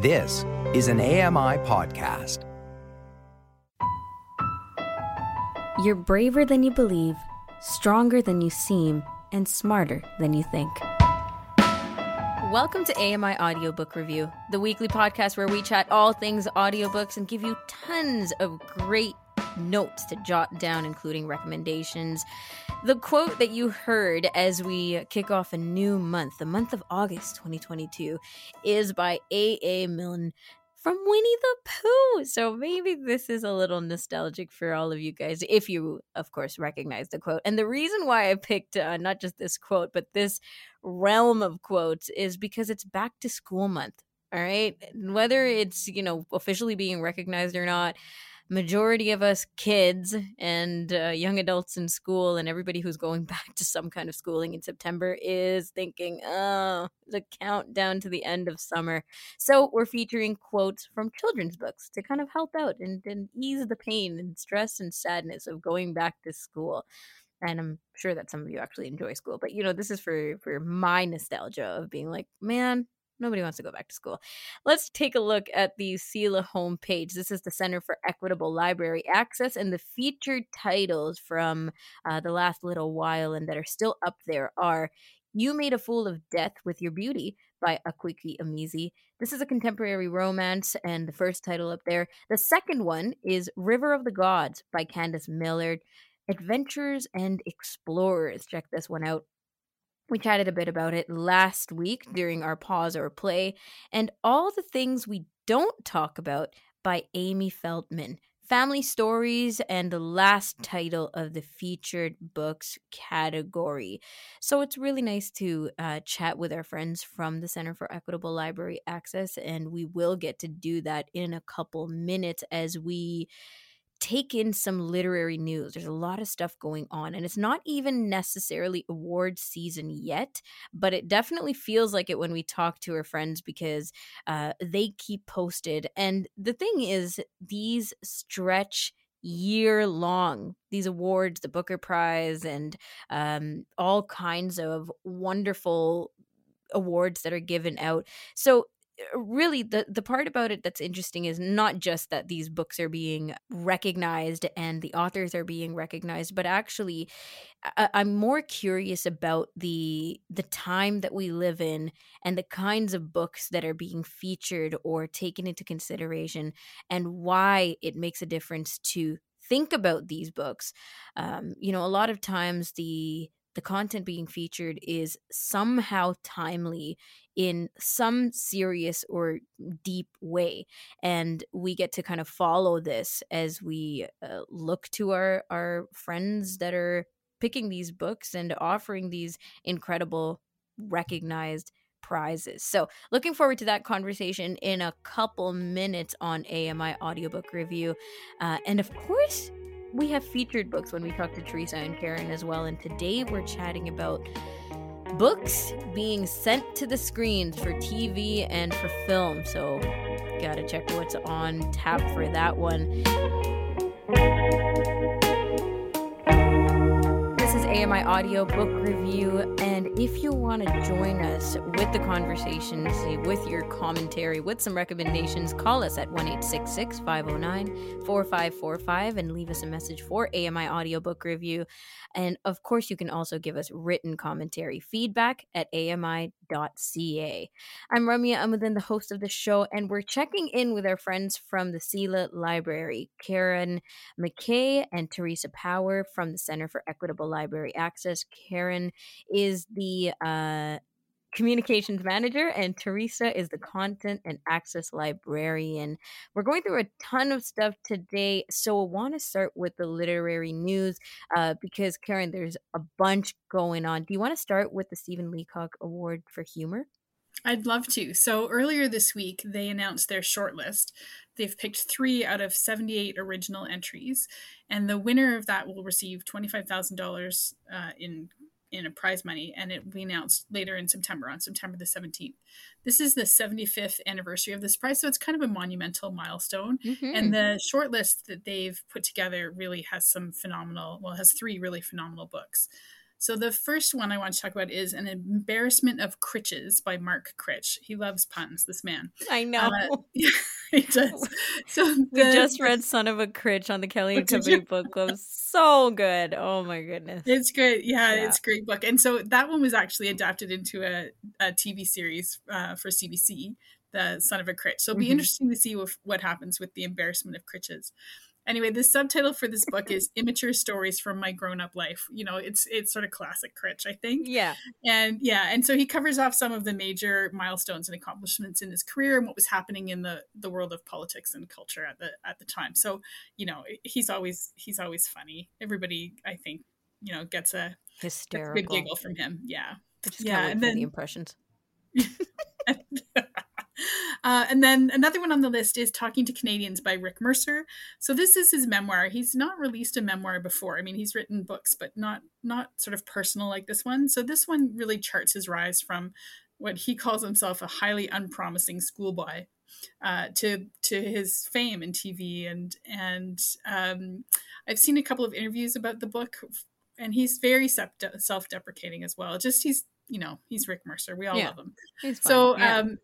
This is an AMI podcast. You're braver than you believe, stronger than you seem, and smarter than you think. Welcome to AMI Audiobook Review, the weekly podcast where we chat all things audiobooks and give you tons of great notes to jot down, including recommendations. The quote that you heard as we kick off a new month, the month of August 2022, is by A.A. Milne from Winnie the Pooh. So maybe this is a little nostalgic for all of you guys, if you, of course, recognize the quote. And the reason why I picked uh, not just this quote, but this realm of quotes is because it's back to school month. All right. Whether it's, you know, officially being recognized or not, majority of us kids and uh, young adults in school and everybody who's going back to some kind of schooling in September is thinking, oh, the countdown to the end of summer. So we're featuring quotes from children's books to kind of help out and, and ease the pain and stress and sadness of going back to school and I'm sure that some of you actually enjoy school, but you know, this is for for my nostalgia of being like, man, Nobody wants to go back to school. Let's take a look at the CELA homepage. This is the Center for Equitable Library Access, and the featured titles from uh, the last little while and that are still up there are You Made a Fool of Death with Your Beauty by Akwaeke Emezi. This is a contemporary romance, and the first title up there. The second one is River of the Gods by Candice Millard. Adventures and Explorers. Check this one out. We chatted a bit about it last week during our pause or play, and all the things we don't talk about by Amy Feldman. Family Stories and the last title of the featured books category. So it's really nice to uh, chat with our friends from the Center for Equitable Library Access, and we will get to do that in a couple minutes as we take in some literary news. There's a lot of stuff going on, and it's not even necessarily award season yet, but it definitely feels like it when we talk to our friends because uh, they keep posted. And the thing is, these stretch year long these awards the booker prize and um, all kinds of wonderful awards that are given out so really the the part about it that's interesting is not just that these books are being recognized and the authors are being recognized but actually I, i'm more curious about the the time that we live in and the kinds of books that are being featured or taken into consideration and why it makes a difference to think about these books. Um, you know a lot of times the the content being featured is somehow timely in some serious or deep way and we get to kind of follow this as we uh, look to our our friends that are picking these books and offering these incredible recognized prizes. So, looking forward to that conversation in a couple minutes on AMI audiobook review. Uh, and of course, we have featured books when we talk to Teresa and Karen as well. And today we're chatting about books being sent to the screens for TV and for film. So, gotta check what's on tap for that one. AMI Audio Book Review. And if you want to join us with the conversations, with your commentary, with some recommendations, call us at 1 509 4545 and leave us a message for AMI Audio Book Review. And of course, you can also give us written commentary feedback at ami.ca. I'm Ramya Amuddin, the host of the show, and we're checking in with our friends from the CELA Library, Karen McKay and Teresa Power from the Center for Equitable Library Access. Karen is the uh, communications manager, and Teresa is the content and access librarian. We're going through a ton of stuff today, so I want to start with the literary news uh, because, Karen, there's a bunch going on. Do you want to start with the Stephen Leacock Award for Humor? I'd love to. So earlier this week, they announced their shortlist. They've picked three out of 78 original entries, and the winner of that will receive $25,000 uh, in in a prize money, and it will be announced later in September, on September the 17th. This is the 75th anniversary of this prize, so it's kind of a monumental milestone. Mm-hmm. And the short list that they've put together really has some phenomenal, well, has three really phenomenal books. So the first one I want to talk about is An Embarrassment of Critches by Mark Critch. He loves puns, this man. I know. Uh, does. So we just read Son of a Critch on the Kelly and Company book club. So good. Oh my goodness. It's great. Yeah, Yeah. it's a great book. And so that one was actually adapted into a, a TV series uh, for CBC, The Son of a Critch. So it'll be Mhm. interesting to see what, what happens with the embarrassment of Critches. Anyway, the subtitle for this book is Immature Stories from My Grown Up Life. You know, it's it's sort of classic Critch, I think. Yeah. And yeah, and so he covers off some of the major milestones and accomplishments in his career and what was happening in the the world of politics and culture at the at the time. So, you know, he's always he's always funny. Everybody, I think, you know, gets a, gets a good giggle from him. Yeah. I just Yeah, and then- the impressions. uh, and then another one on the list is Talking to Canadians by Rick Mercer. So this is his memoir. He's not released a memoir before. I mean, he's written books, but not not sort of personal like this one. So this one really charts his rise from what he calls himself a highly unpromising schoolboy uh, to to his fame in TV and and um, I've seen a couple of interviews about the book, and he's very self deprecating as well. Just he's you know he's Rick Mercer. We all Yeah. love him. So, Yeah. um,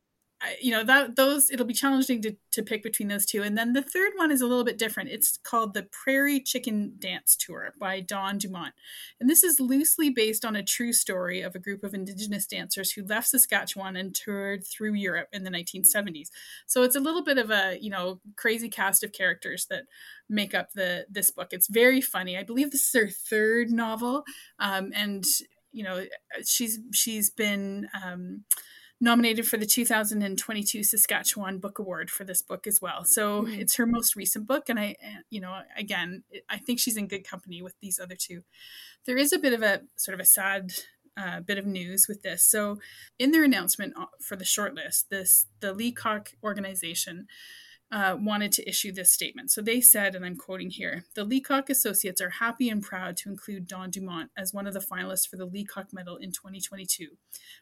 You know that those it'll be challenging to to pick between those two. And then the third one is a little bit different. It's called the Prairie Chicken Dance Tour by Dawn Dumont, and this is loosely based on a true story of a group of Indigenous dancers who left Saskatchewan and toured through Europe in the 1970s. So it's a little bit of a you know crazy cast of characters that make up the this book. It's very funny. I believe this is her third novel, um, and you know she's she's been um, nominated for the 2022 Saskatchewan Book Award for this book as well. So Mhm. it's her most recent book, and I, you know, again, I think she's in good company with these other two. There is a bit of a sort of a sad uh, bit of news with this. So in their announcement uh, for the shortlist, this the Leacock organization uh, wanted to issue this statement. So they said, and I'm quoting here the Leacock Associates are happy and proud to include Dawn Dumont as one of the finalists for the Leacock Medal in 2022.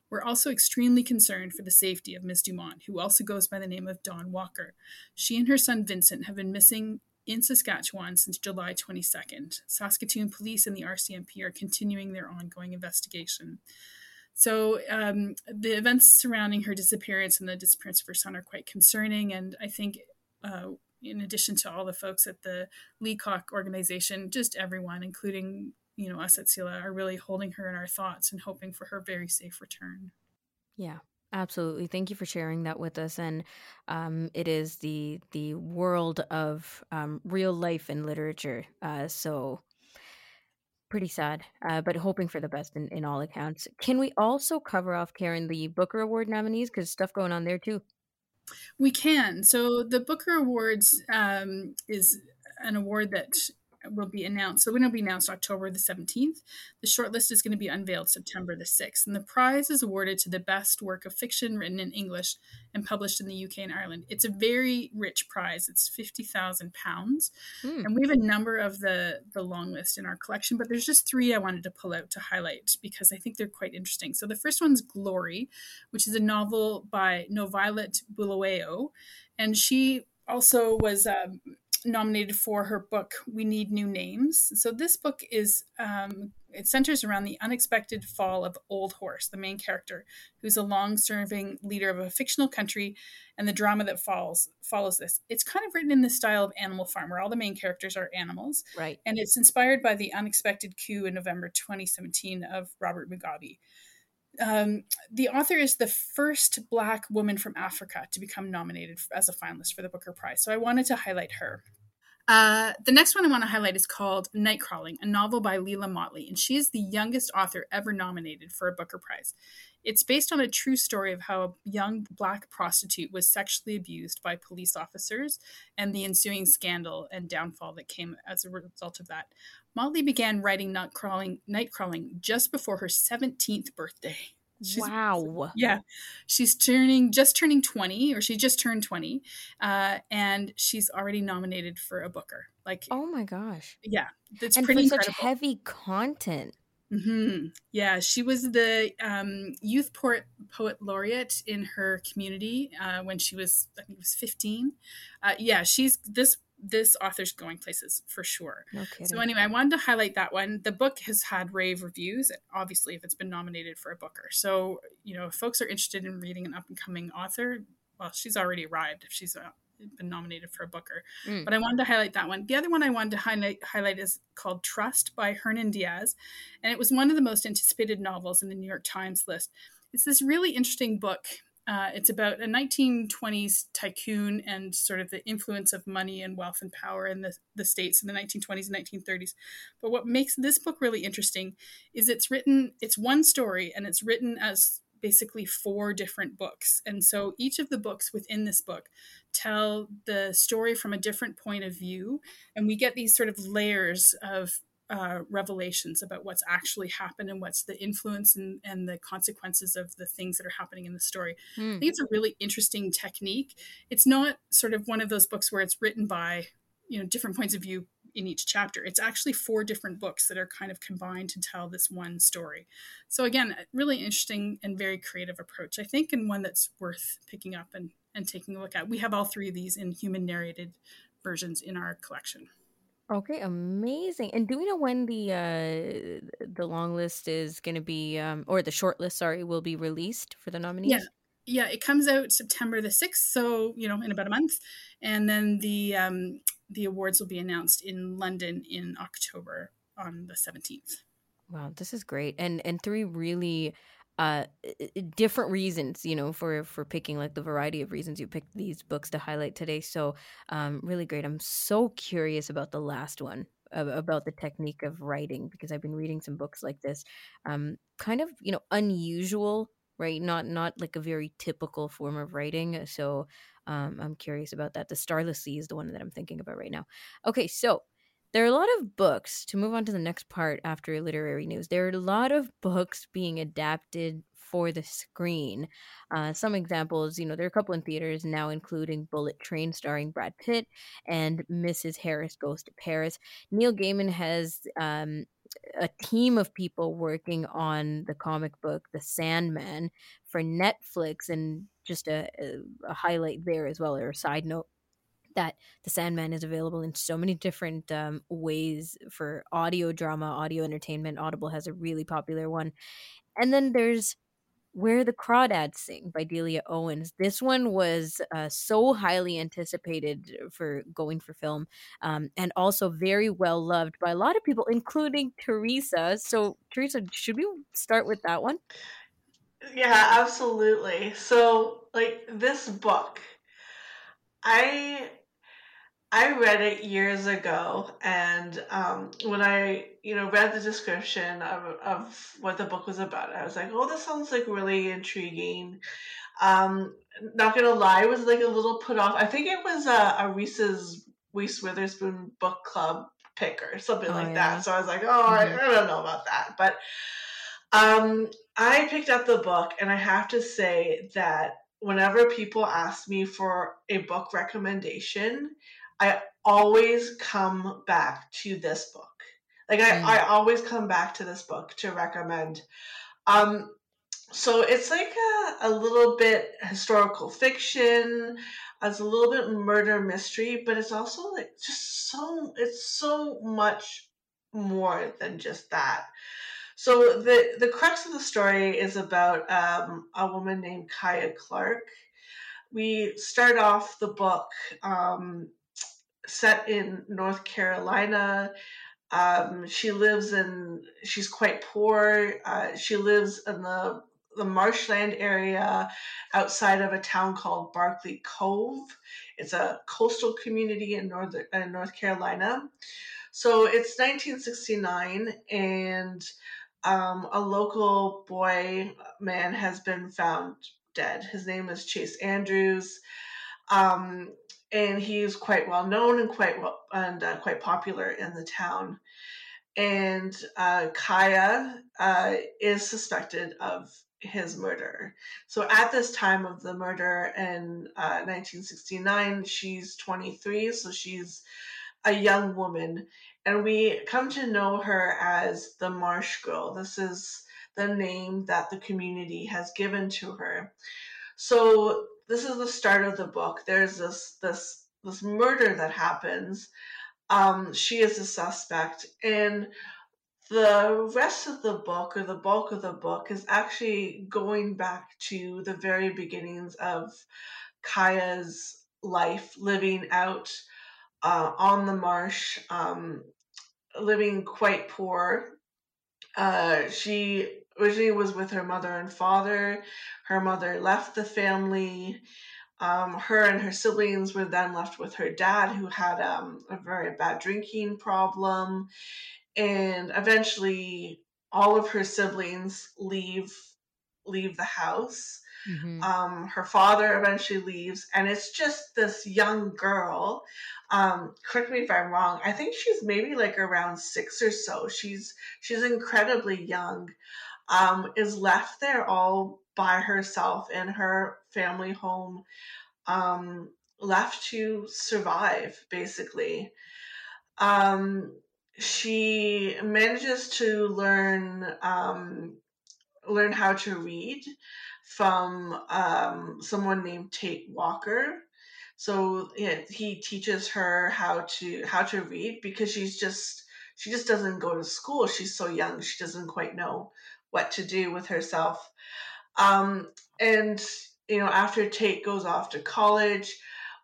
We're also extremely concerned for the safety of Ms. Dumont, who also goes by the name of Dawn Walker. She and her son Vincent have been missing in Saskatchewan since July 22nd. Saskatoon police and the RCMP are continuing their ongoing investigation. So um, the events surrounding her disappearance and the disappearance of her son are quite concerning, and I think uh, in addition to all the folks at the Leacock organization, just everyone, including you know us at CELA, are really holding her in our thoughts and hoping for her very safe return. Yeah, absolutely. Thank you for sharing that with us. And um, it is the the world of um, real life and literature. Uh, so pretty sad, uh, but hoping for the best in, in all accounts. Can we also cover off Karen the Booker Award nominees because stuff going on there too? We can. So the Booker Awards um, is an award that will be announced. The winner will be announced October the 17th. The shortlist is going to be unveiled September the 6th. And the prize is awarded to the best work of fiction written in English and published in the UK and Ireland. It's a very rich prize. It's £50,000. Hmm. And we have a number of the, the long list in our collection, but there's just three I wanted to pull out to highlight because I think they're quite interesting. So the first one's Glory, which is a novel by Noviolet Bulawayo. And she also was um, nominated for her book we need new names. So this book is um, it centers around the unexpected fall of old horse the main character who's a long-serving leader of a fictional country and the drama that follows follows this. It's kind of written in the style of animal farm where all the main characters are animals. Right. and it's inspired by the unexpected coup in november 2017 of robert mugabe um, the author is the first Black woman from Africa to become nominated as a finalist for the Booker Prize. So I wanted to highlight her. Uh, the next one I want to highlight is called Nightcrawling, a novel by Leila Mottley, and she is the youngest author ever nominated for a Booker Prize. It's based on a true story of how a young black prostitute was sexually abused by police officers and the ensuing scandal and downfall that came as a result of that. Mottley began writing night crawling just before her 17th birthday. She's- wow. yeah, she's turning just turning twenty, or she just turned twenty, uh, and she's already nominated for a Booker. Like, Oh my gosh. yeah, that's and pretty for such incredible. heavy content. hmm Yeah, she was the um, youth poet, poet laureate in her community uh, when she was, I think, it was fifteen. Uh, yeah, she's this this author's going places for sure. No So anyway, I wanted to highlight that one. The book has had rave reviews, obviously, if it's been nominated for a Booker. So you know, if folks are interested in reading an up and coming author, well, she's already arrived if she's uh, been nominated for a Booker. Mm. But I wanted to highlight that one. The other one I wanted to highlight highlight is called Trust by Hernan Diaz, and it was one of the most anticipated novels in the New York Times list. It's this really interesting book. Uh, it's about a 1920s tycoon and sort of the influence of money and wealth and power in the, the states in the 1920s and 1930s. But what makes this book really interesting is it's written, it's one story and it's written as basically four different books. And so each of the books within this book tell the story from a different point of view. And we get these sort of layers of uh, revelations about what's actually happened and what's the influence and, and the consequences of the things that are happening in the story. I Mm. think it's a really interesting technique. It's not sort of one of those books where it's written by, you know, different points of view in each chapter. It's actually four different books that are kind of combined to tell this one story. So again, really interesting and very creative approach, I think, and one that's worth picking up and, and taking a look at. We have all three of these in human narrated versions in our collection. Okay, amazing. And do we know when the uh the long list is going to be um or the short list, sorry, will be released for the nominees? Yeah. Yeah, it comes out September the 6th, so, you know, in about a month. And then the um, the awards will be announced in London in October on the 17th. Wow, this is great. And and three really uh different reasons, you know, for for picking like the variety of reasons you picked these books to highlight today. So, um really great. I'm so curious about the last one about the technique of writing because I've been reading some books like this. Um kind of, you know, unusual, right? Not not like a very typical form of writing. So, um I'm curious about that. The Starless Sea is the one that I'm thinking about right now. Okay, so there are a lot of books to move on to the next part after literary news. There are a lot of books being adapted for the screen. Uh, some examples, you know, there are a couple in theaters now, including Bullet Train starring Brad Pitt and Mrs. Harris Goes to Paris. Neil Gaiman has um, a team of people working on the comic book The Sandman for Netflix, and just a, a, highlight there as well, or a side note that the Sandman is available in so many different um, ways for audio drama, audio entertainment. Audible has a really popular one. And then there's Where the Crawdads Sing by Delia Owens. This one was uh, so highly anticipated for going for film um, and also very well loved by a lot of people, including Teresa. So, Teresa, should we start with that one? Yeah, absolutely. So, like this book, I I read it years ago, and um, when I you know read the description of of what the book was about, I was like, oh, this sounds like really intriguing. Um, not gonna lie, I was like a little put off. I think it was a, a Reese's Reese Witherspoon book club pick or something Oh, like yeah. that. So I was like, oh, I, Mhm. I don't know about that, but um, I picked up the book, and I have to say that whenever people ask me for a book recommendation, I always come back to this book. Like I, Mm. I always come back to this book to recommend. Um, so it's like a, a little bit historical fiction. It's a little bit murder mystery, but it's also like just so it's so much more than just that. So the the crux of the story is about um, a woman named Kya Clark. We start off the book um, set in North Carolina. Um, she lives in. She's quite poor. Uh, she lives in the the marshland area outside of a town called Barkley Cove. It's a coastal community in North in North Carolina. So it's 1969, and um, a local boy man has been found dead. His name is Chase Andrews, um, and he's quite well known and quite well and uh, quite popular in the town. And uh, Kya uh, is suspected of his murder. So at this time of the murder in uh, 1969, she's 23, so she's a young woman and we come to know her as the Marsh Girl. This is the name that the community has given to her. So this is the start of the book. There's this this this murder that happens. Um, she is a suspect, and the rest of the book, or the bulk of the book, is actually going back to the very beginnings of Kya's life, living out uh, on the marsh, um, living quite poor. Uh, she originally was with her mother and father. Her mother left the family. Um, her and her siblings were then left with her dad, who had um, a very bad drinking problem. And eventually, all of her siblings leave leave the house. Mm-hmm. Um, her father eventually leaves, and it's just this young girl. Um, correct me if I'm wrong. I think she's maybe like around six or so. She's she's incredibly young. Um, is left there all by herself in her family home, um, left to survive basically. Um, she manages to learn um, learn how to read from um, someone named Tate Walker. So yeah, he teaches her how to how to read because she's just she just doesn't go to school. She's so young; she doesn't quite know what to do with herself. Um, and you know, after Tate goes off to college,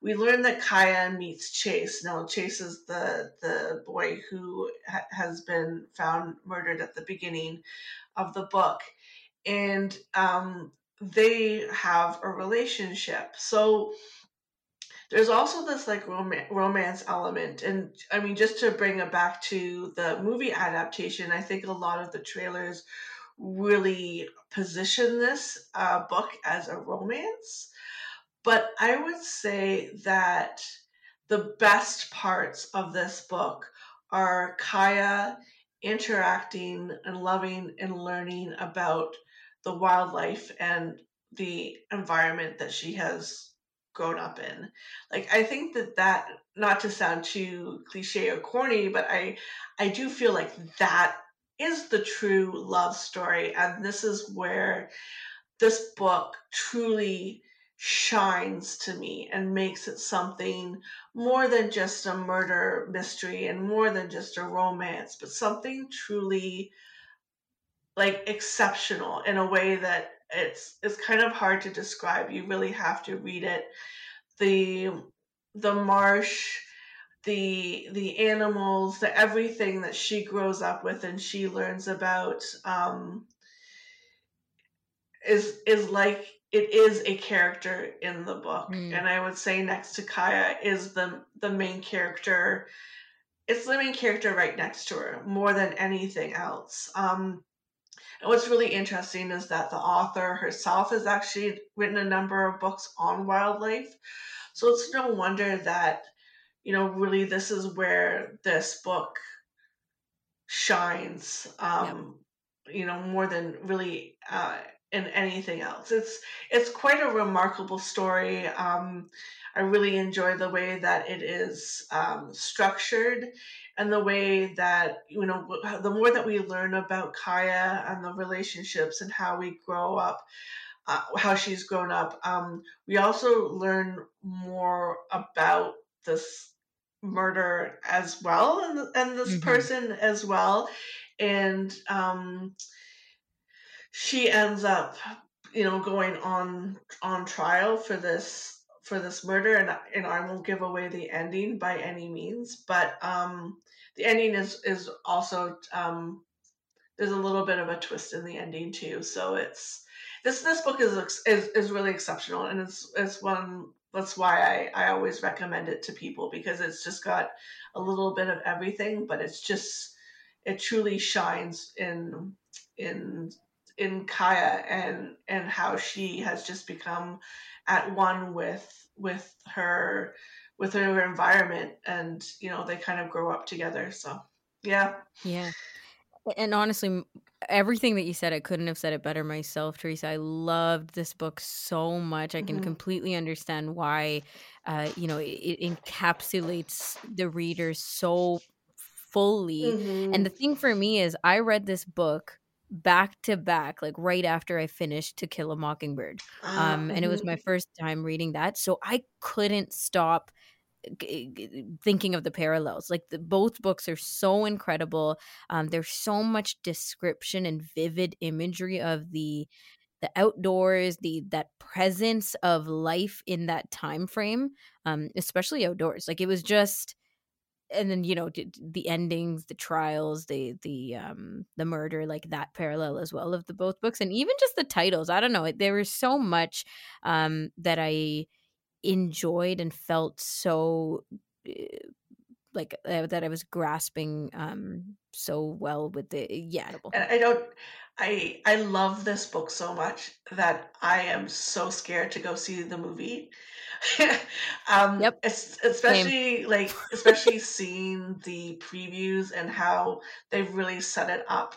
we learn that Kya meets Chase. Now, Chase is the the boy who ha- has been found murdered at the beginning of the book, and um, they have a relationship. So there's also this like rom- romance element, and I mean, just to bring it back to the movie adaptation, I think a lot of the trailers really position this uh, book as a romance. But I would say that the best parts of this book are Kya interacting and loving and learning about the wildlife and the environment that she has grown up in. Like I think that that not to sound too cliche or corny, but I I do feel like that is the true love story and this is where this book truly shines to me and makes it something more than just a murder mystery and more than just a romance, but something truly like exceptional in a way that it's it's kind of hard to describe. You really have to read it. The the marsh, the the animals, the everything that she grows up with and she learns about um, is is like it is a character in the book. Mm. and i would say next to kya is the the main character. It's the main character right next to her more than anything else. Um and what's really interesting is that the author herself has actually written a number of books on wildlife. So it's no wonder that you know really this is where this book shines um yep. you know more than really uh in anything else. It's it's quite a remarkable story. Um, I really enjoy the way that it is um, structured and the way that you know the more that we learn about Kya and the relationships and how we grow up. Uh, how she's grown up. Um, we also learn more about this murder as well, and, and this mm-hmm. person as well, and um, she ends up you know going on on trial for this for this murder and and I won't give away the ending by any means but um the ending is is also um there's a little bit of a twist in the ending too so it's this this book is is, is really exceptional and it's it's one that's why I, I always recommend it to people because it's just got a little bit of everything but it's just it truly shines in in in Kya and and how she has just become at one with with her with her environment. And you know they kind of grow up together. So yeah. Yeah and honestly everything that you said i couldn't have said it better myself teresa i loved this book so much i can mm-hmm. completely understand why uh, you know it, it, encapsulates the reader so fully mm-hmm. and the thing for me is i read this book back to back like right after i finished to kill a mockingbird um and it was my mm-hmm. first time reading that so i couldn't stop thinking of the parallels. Like the, both books are so incredible. Um, there's so much description and vivid imagery of the the outdoors, the that presence of life in that time frame, um, especially outdoors. Like it was just and then you know the endings the trials the the um the murder like that parallel as well of the both books and even just the titles i don't know there was so much um that i enjoyed and felt so eh, like uh, that I was grasping um so well with the yeah. And I don't I I love this book so much that I am so scared to go see the movie. um Yep. es- especially like especially seeing the previews and how they've really set it up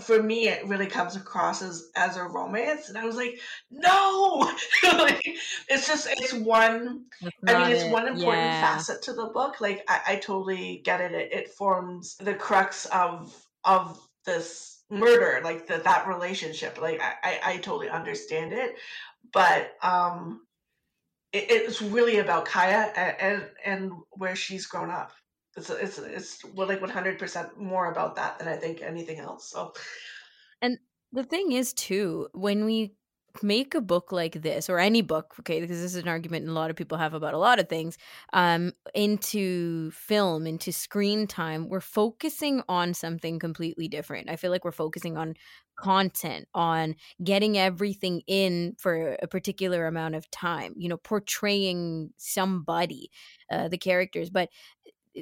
for me it really comes across as as a romance and i was like no like, it's just it's one i mean it's it. one important yeah. facet to the book like I, I totally get it. it it forms the crux of of this murder like the, that relationship like I, I i totally understand it but um it, it's really about kya and, and and where she's grown up it's it's it's like one hundred percent more about that than I think anything else. So, and the thing is too, when we make a book like this or any book okay because this is an argument a lot of people have about a lot of things um into film into screen time we're focusing on something completely different i feel like we're focusing on content on getting everything in for a particular amount of time you know portraying somebody uh, the characters but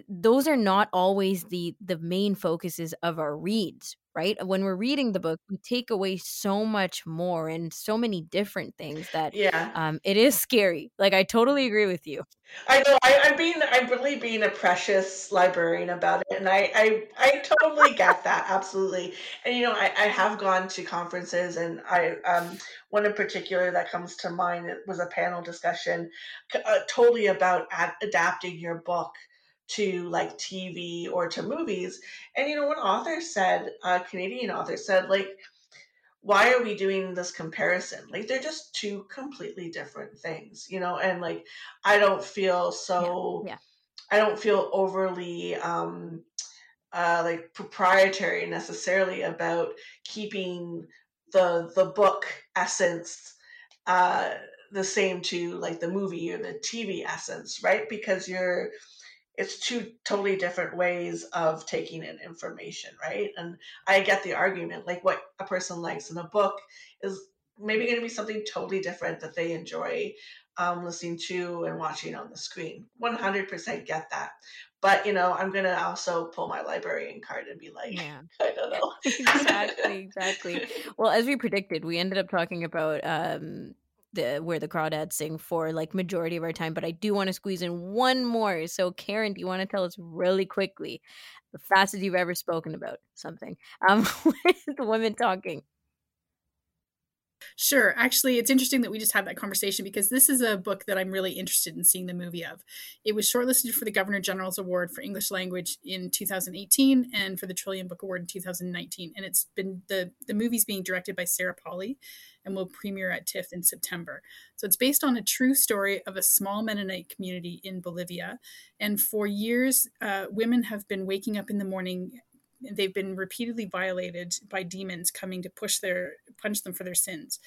those are not always the the main focuses of our reads right? When we're reading the book we take away so much more and so many different things that yeah. um it is scary like i totally agree with you. I know I, i'm being i'm really being a precious librarian about it and i i, I totally get that absolutely and you know I, I have gone to conferences and i um one in particular that comes to mind it was a panel discussion uh, totally about ad- adapting your book to like TV or to movies. And you know, one author said, a Canadian author said, like, why are we doing this comparison? Like, they're just two completely different things, you know? And like, I don't feel so, yeah, yeah. I don't feel overly, um, uh, like proprietary necessarily about keeping the the book essence uh, the same to like the movie or the TV essence, right? Because you're it's two totally different ways of taking in information, right? And I get the argument, like what a person likes in a book is maybe going to be something totally different that they enjoy um, listening to and watching on the screen. 100% get that. But, you know, I'm going to also pull my librarian card and be like, yeah. I don't know. exactly, exactly. Well, as we predicted, we ended up talking about um, the where the crawdads sing for like majority of our time but i do want to squeeze in one more. So karen do you want to tell us really quickly the fastest you've ever spoken about something um with the women talking Sure. Actually, it's interesting that we just had that conversation because this is a book that I'm really interested in seeing the movie of. It was shortlisted for the Governor General's Award for English Language in 2018 and for the Trillium Book Award in 2019. And it's been the the movie's being directed by Sarah Polley and will premiere at TIFF in September. So it's based on a true story of a small Mennonite community in Bolivia. And for years, uh, women have been waking up in the morning they've been repeatedly violated by demons coming to push their punish them for their sins.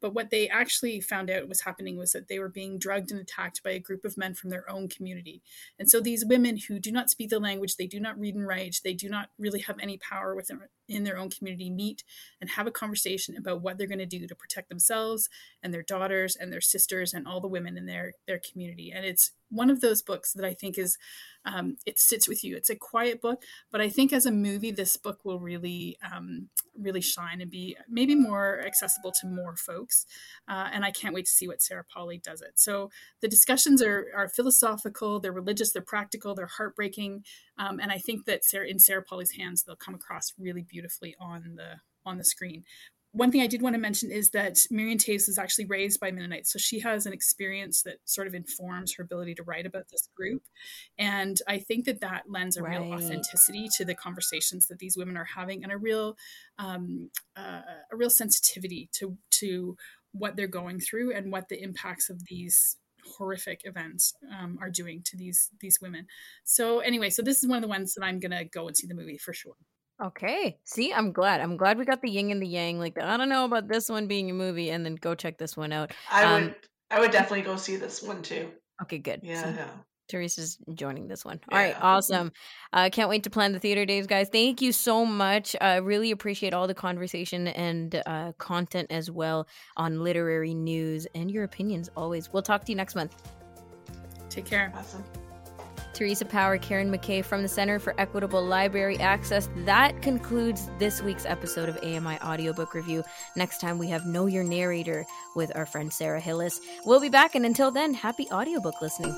But what they actually found out was happening was that they were being drugged and attacked by a group of men from their own community. And so these women who do not speak the language they do not read and write they do not really have any power within in their own community meet and have a conversation about what they're going to do to protect themselves and their daughters and their sisters and all the women in their their community. And it's one of those books that i think is um, it sits with you. It's a quiet book but i think as a movie this book will really um, really shine and be maybe more accessible to more folks uh, and i can't wait to see what sarah polley does it. So the discussions are, are philosophical they're religious they're practical they're heartbreaking um, and i think that sarah, in sarah polley's hands they'll come across really beautifully on the on the screen one thing I did want to mention is that Miriam Toews was actually raised by Mennonites. So she has an experience that sort of informs her ability to write about this group. And I think that that lends a right. real authenticity to the conversations that these women are having and a real, um, uh, a real sensitivity to, to what they're going through and what the impacts of these horrific events um, are doing to these these women. So anyway, so this is one of the ones that I'm gonna go and see the movie for sure. Okay. See, I'm glad. I'm glad we got the yin and the yang. Like, I don't know about this one being a movie, and then go check this one out. I Um, would I would definitely go see this one too. Okay, good. Yeah, So yeah. Teresa's joining this one. All right, Yeah. awesome. Uh, can't wait to plan the theater days, guys. Thank you so much. I really appreciate all the conversation and uh, content as well on literary news and your opinions always. We'll talk to you next month. Take care. Awesome. Teresa Power, Karen McKay from the Center for Equitable Library Access. That concludes this week's episode of AMI Audiobook Review. Next time we have Know Your Narrator with our friend Sarah Hillis. We'll be back, and until then, happy audiobook listening.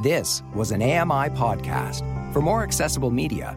This was an AMI podcast. For more accessible media,